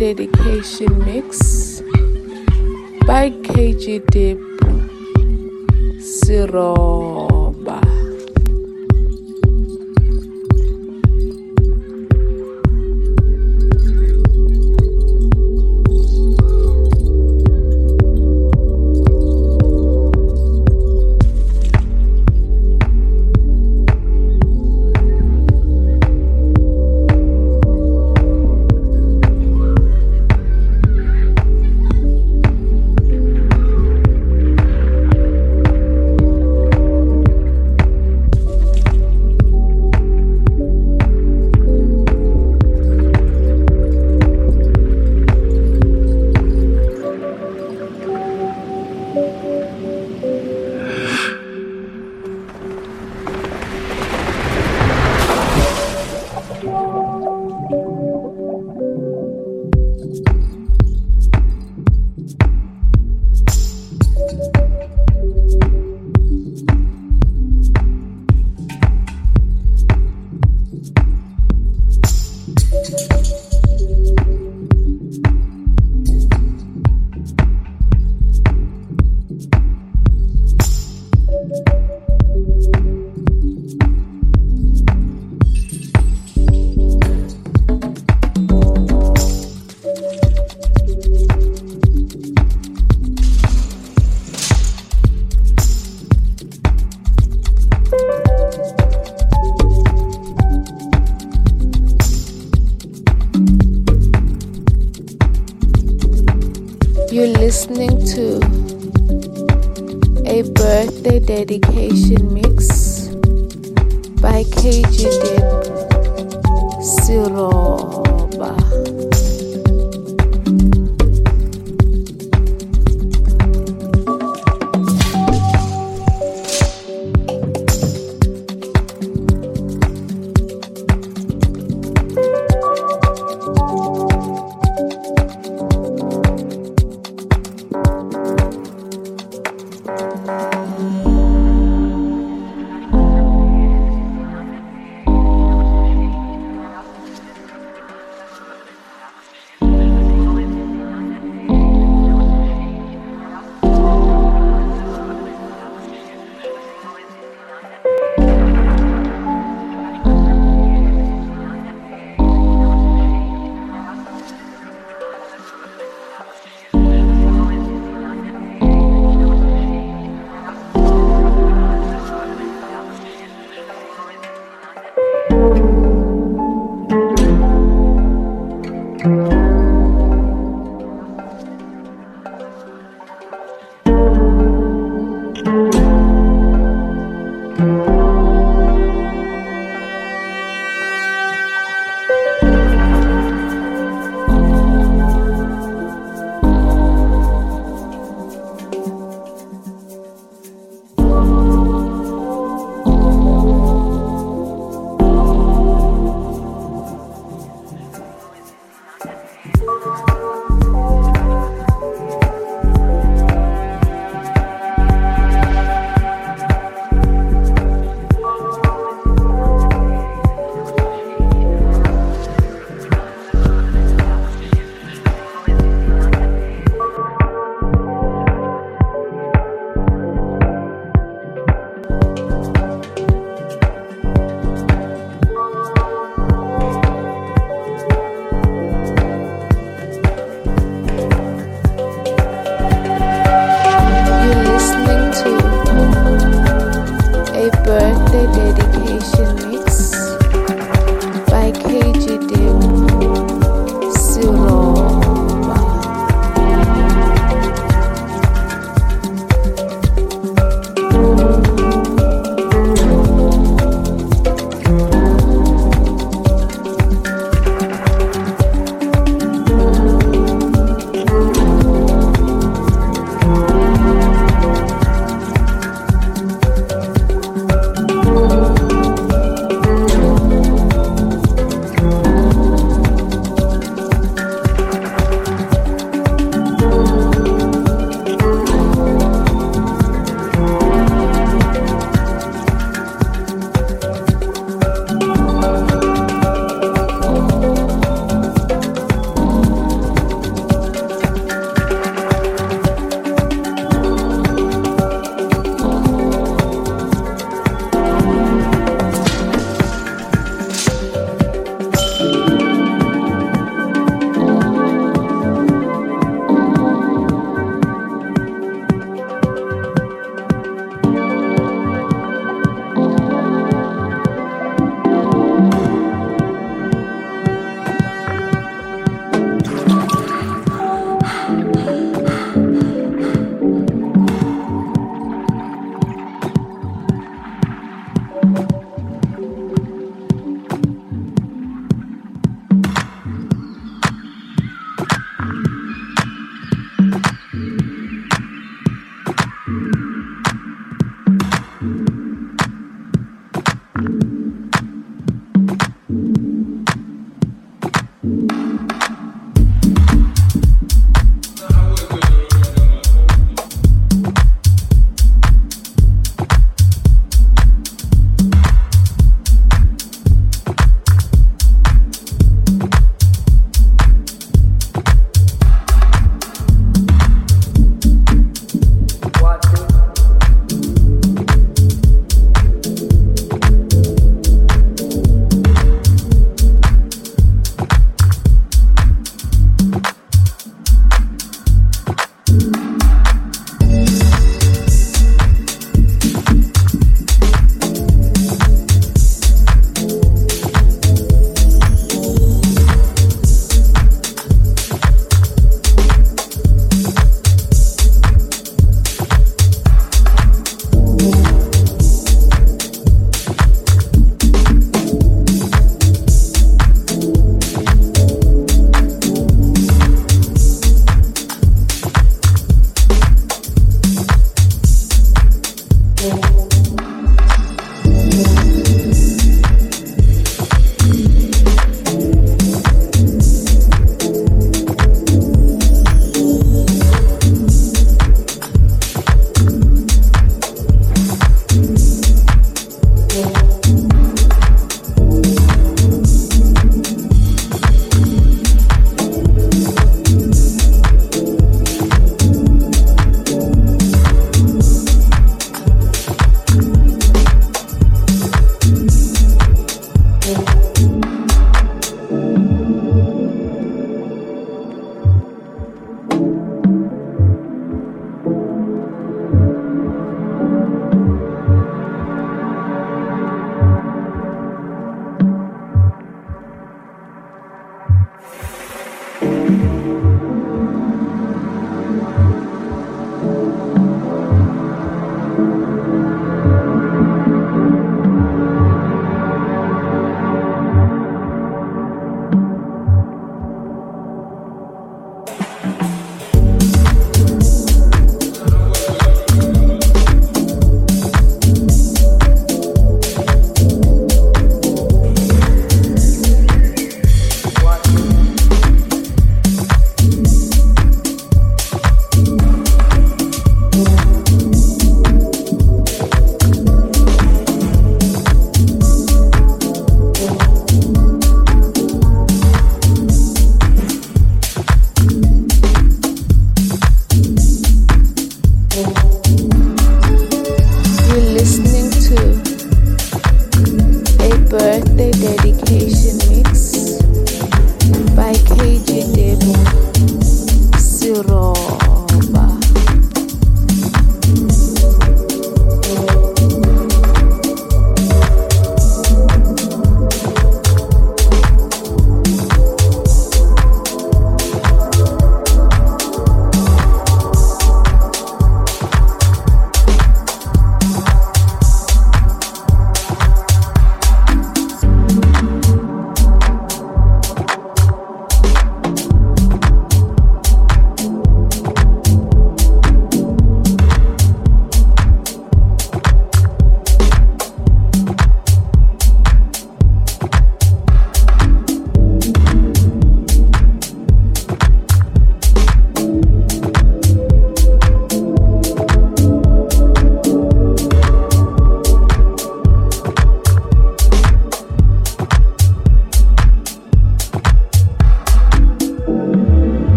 dedication mix by KG Dip Siroba. Birthday dedication mix by KG Dip Siroba.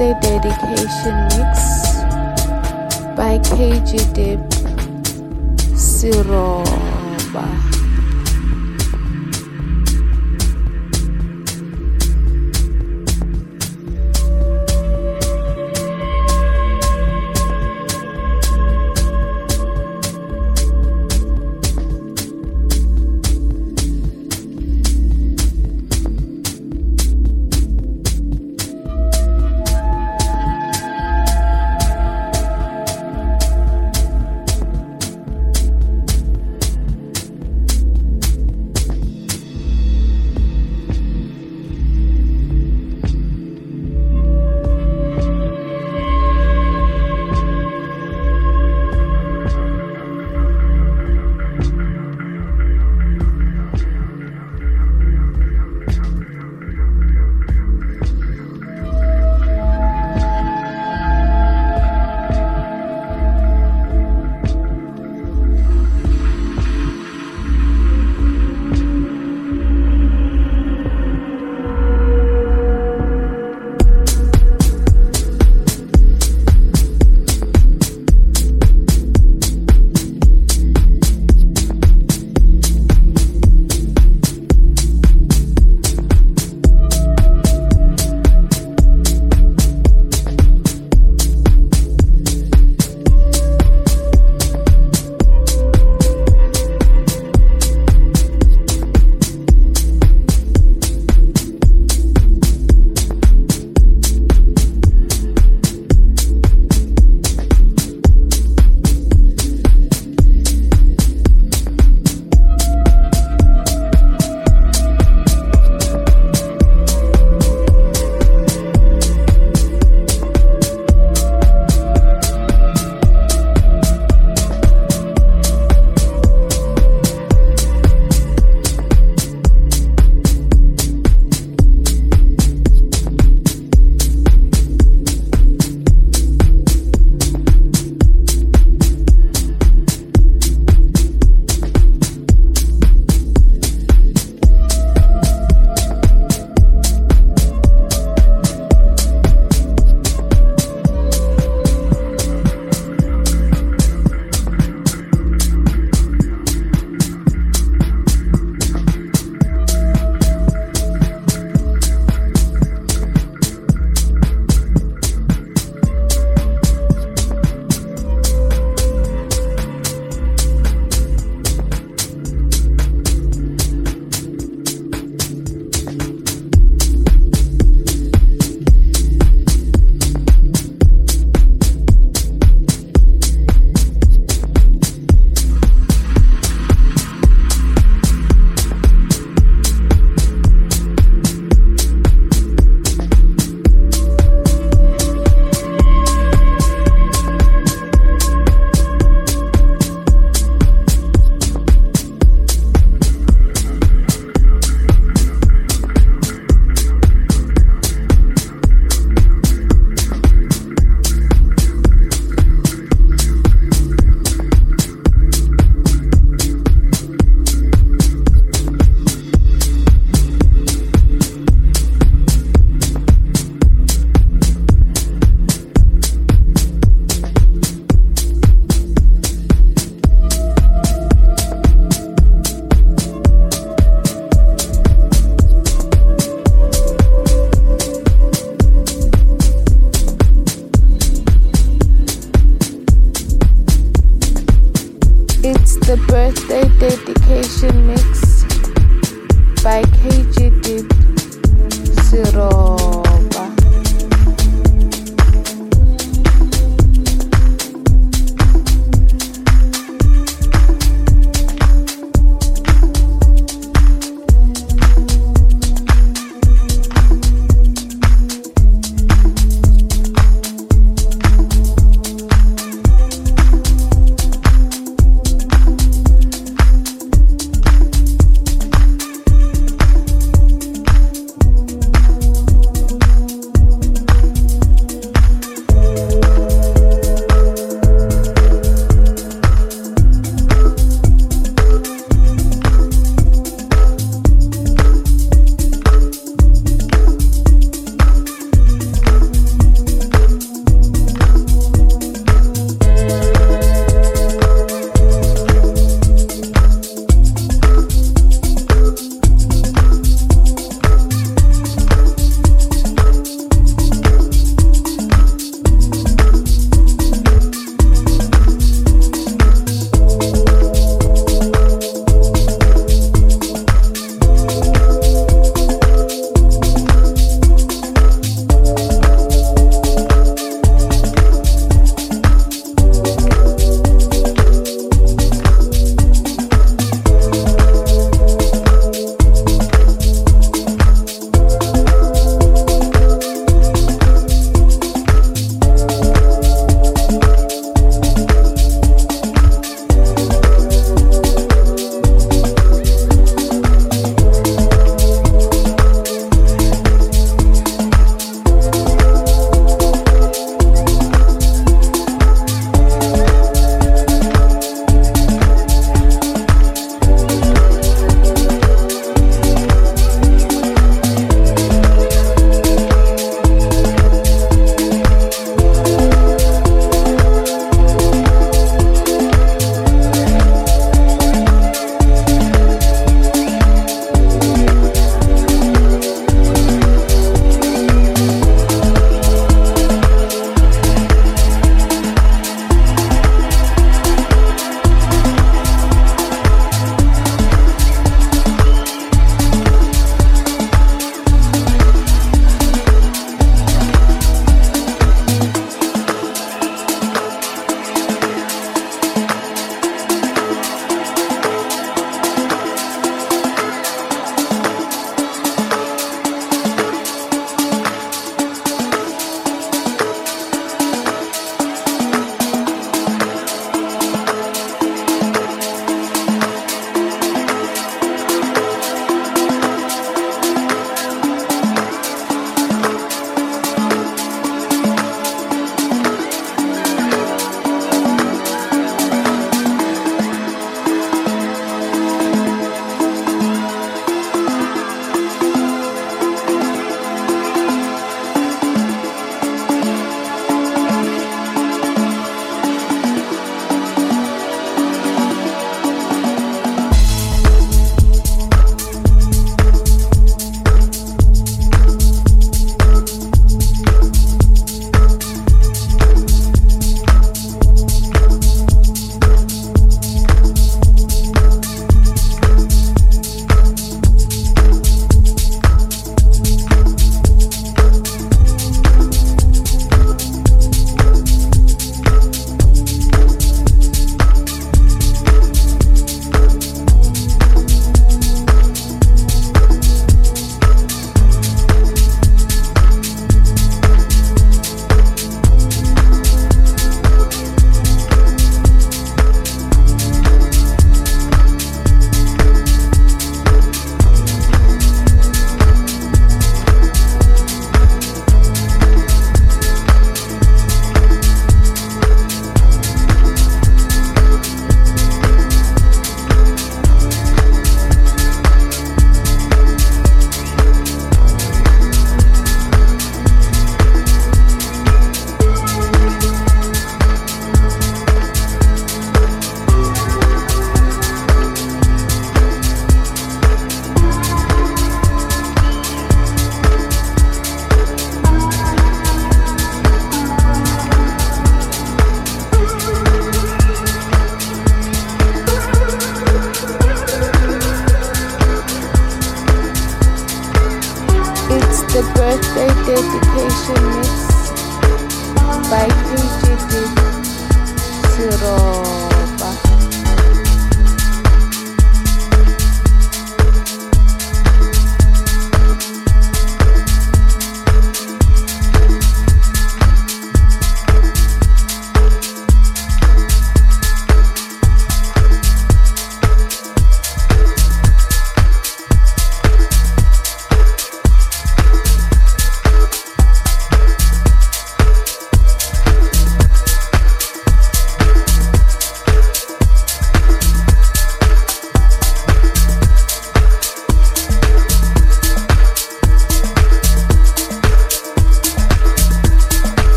Birthday dedication mix by KG Dip Siroba.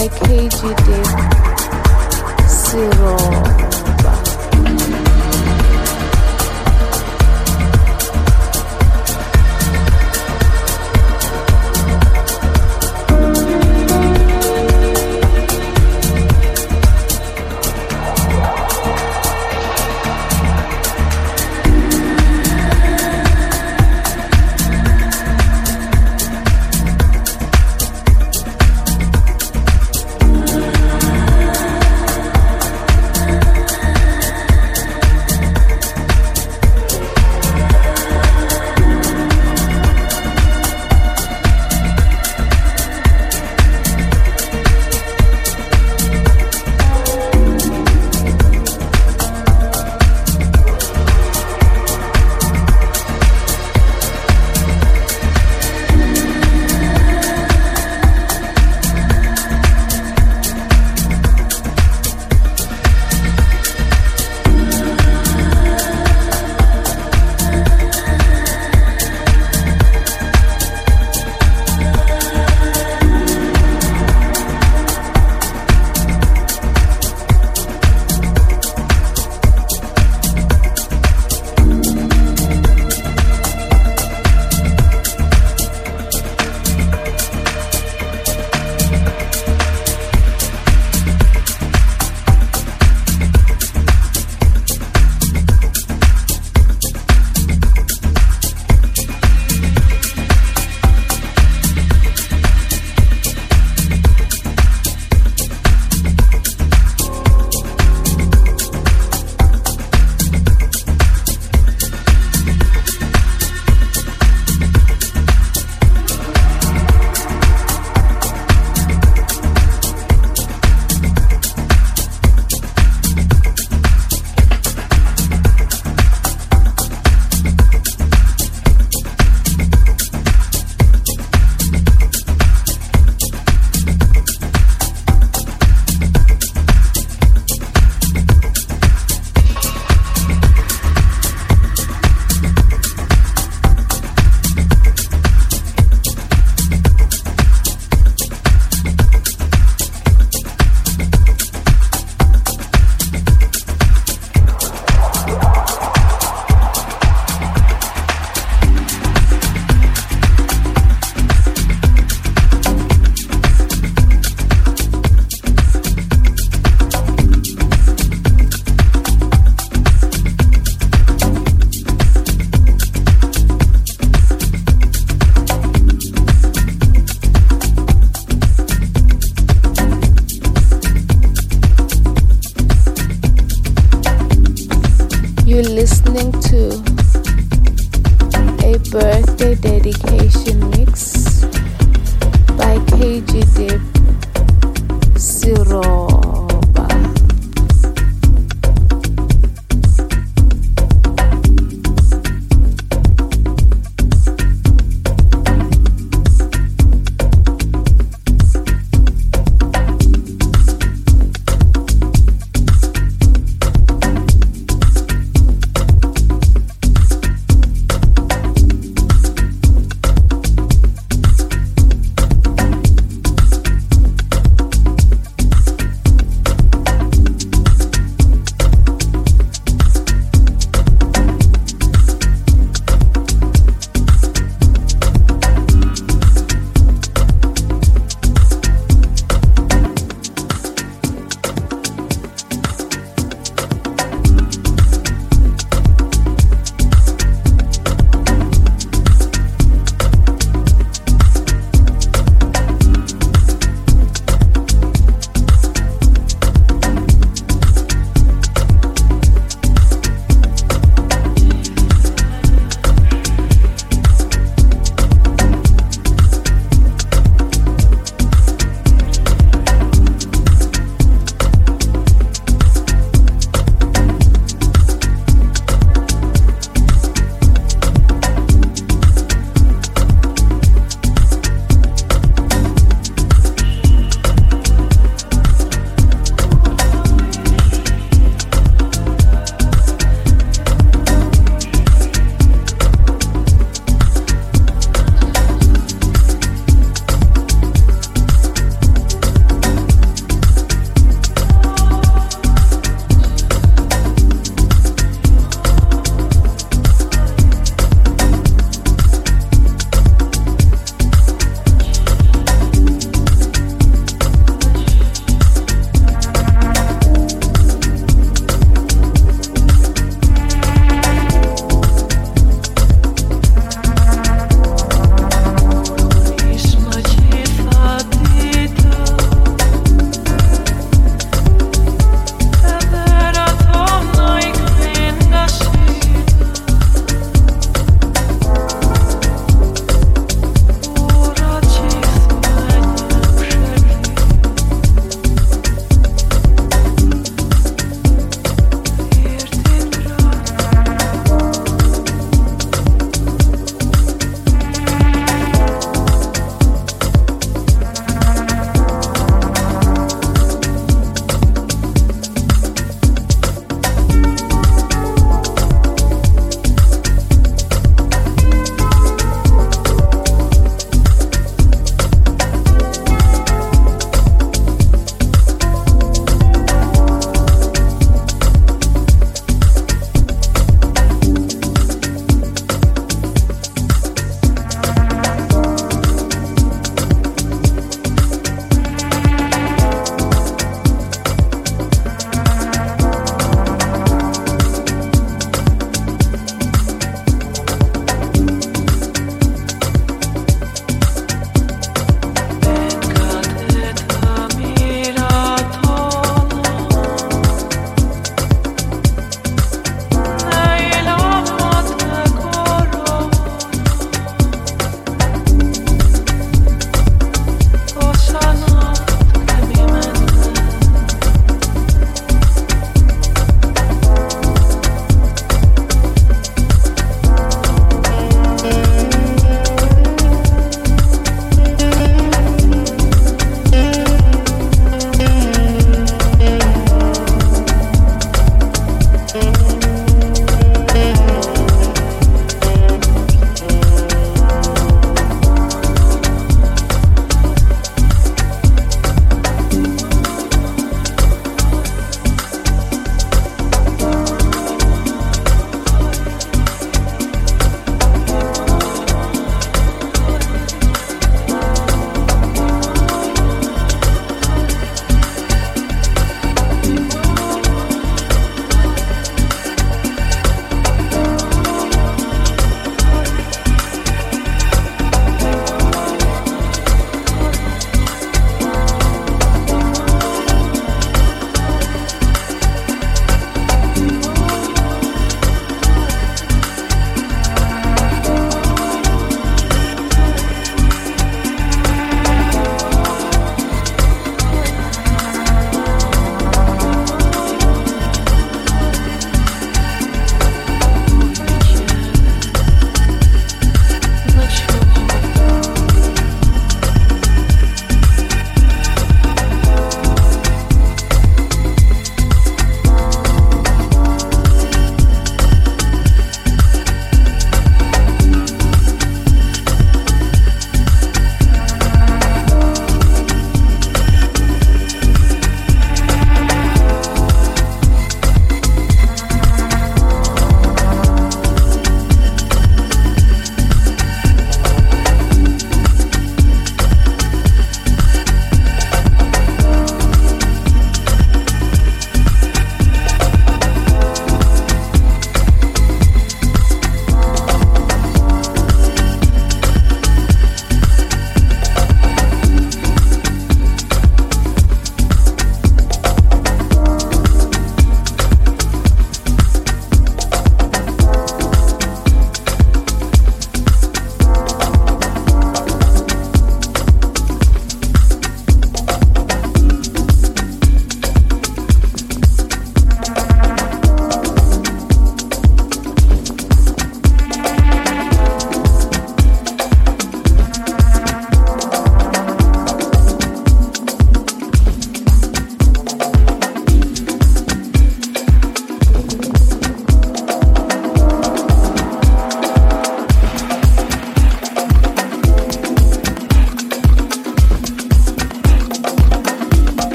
By KG Dip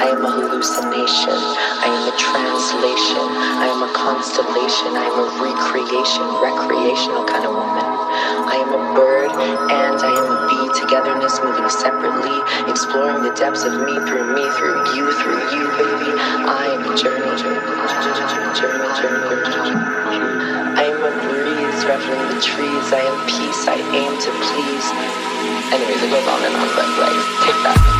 I am a hallucination. I am a translation. I am a constellation. I am a recreation, recreational kind of woman. I am a bird and I am a bee. Togetherness moving separately, exploring the depths of me through me, through you, through you, baby. I am a journey, journey, journey, journey. Journey. journey. I am a breeze, reveling the trees. I am peace. I aim to please. Anyways, it goes on and on, but like, take that.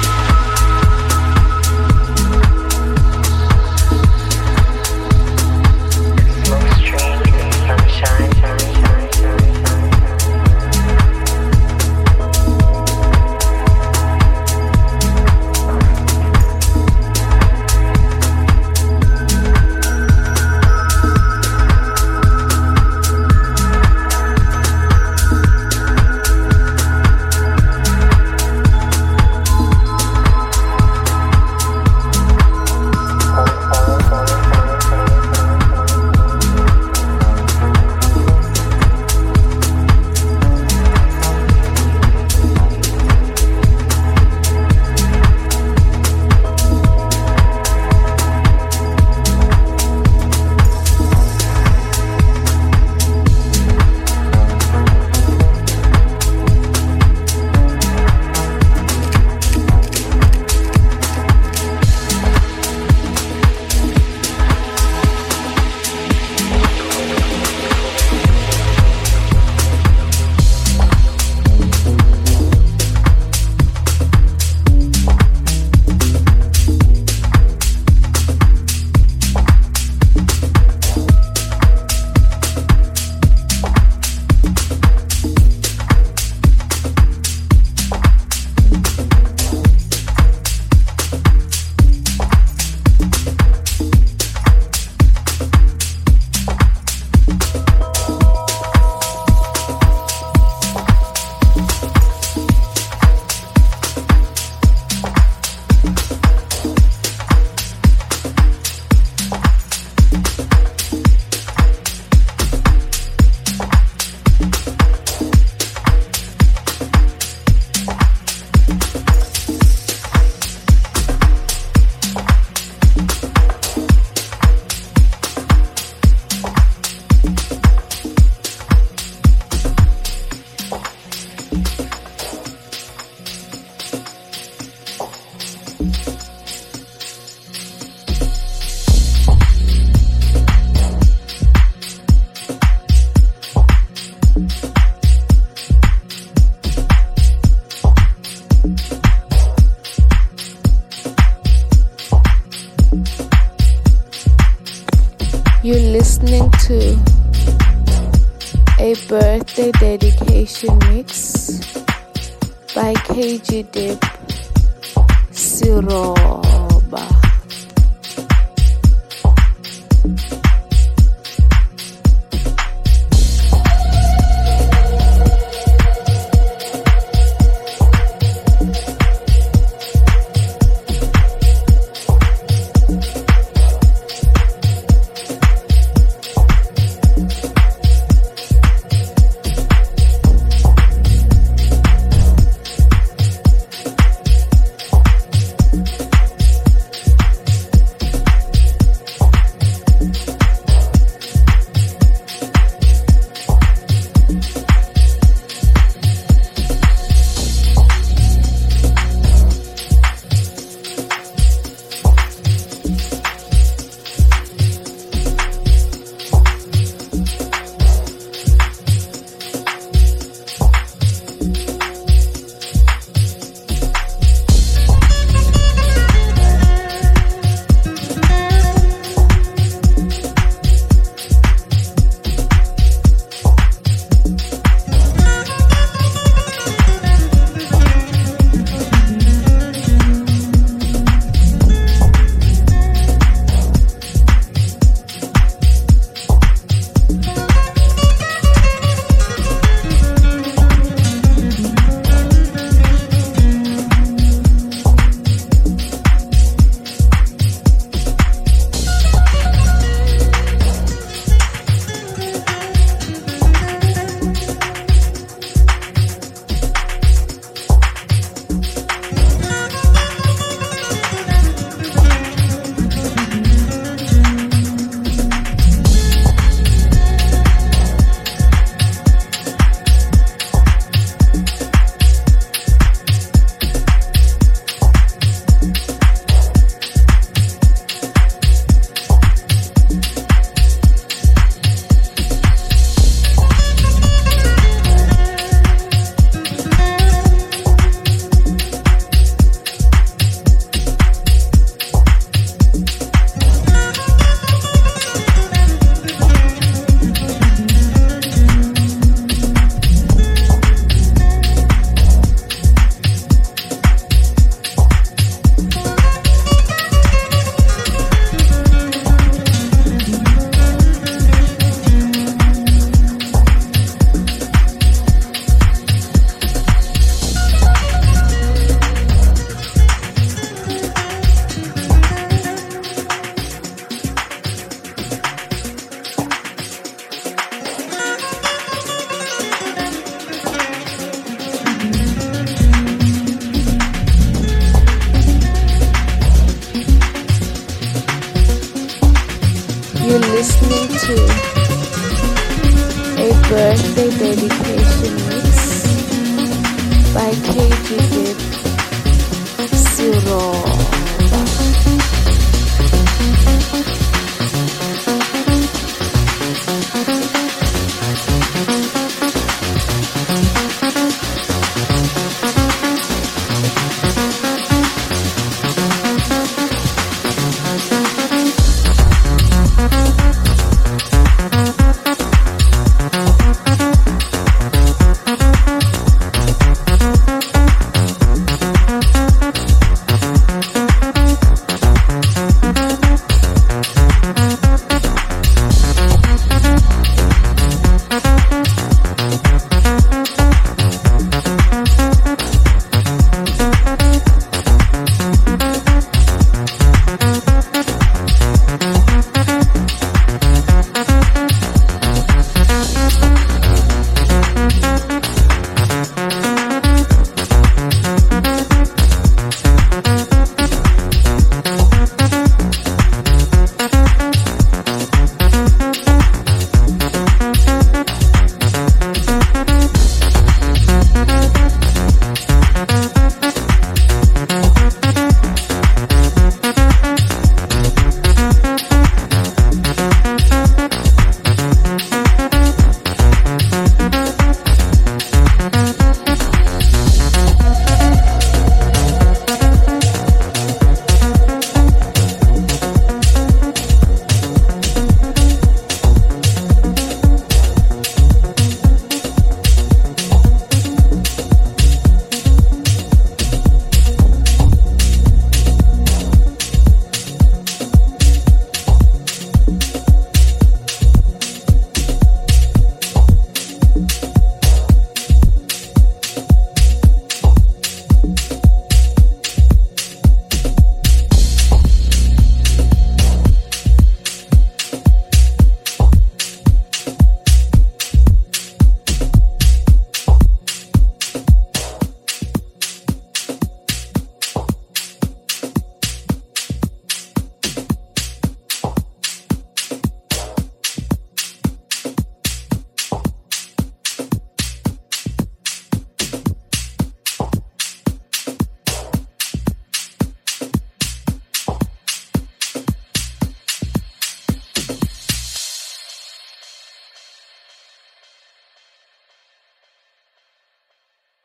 To a birthday dedication mix by KG Dip Siroba.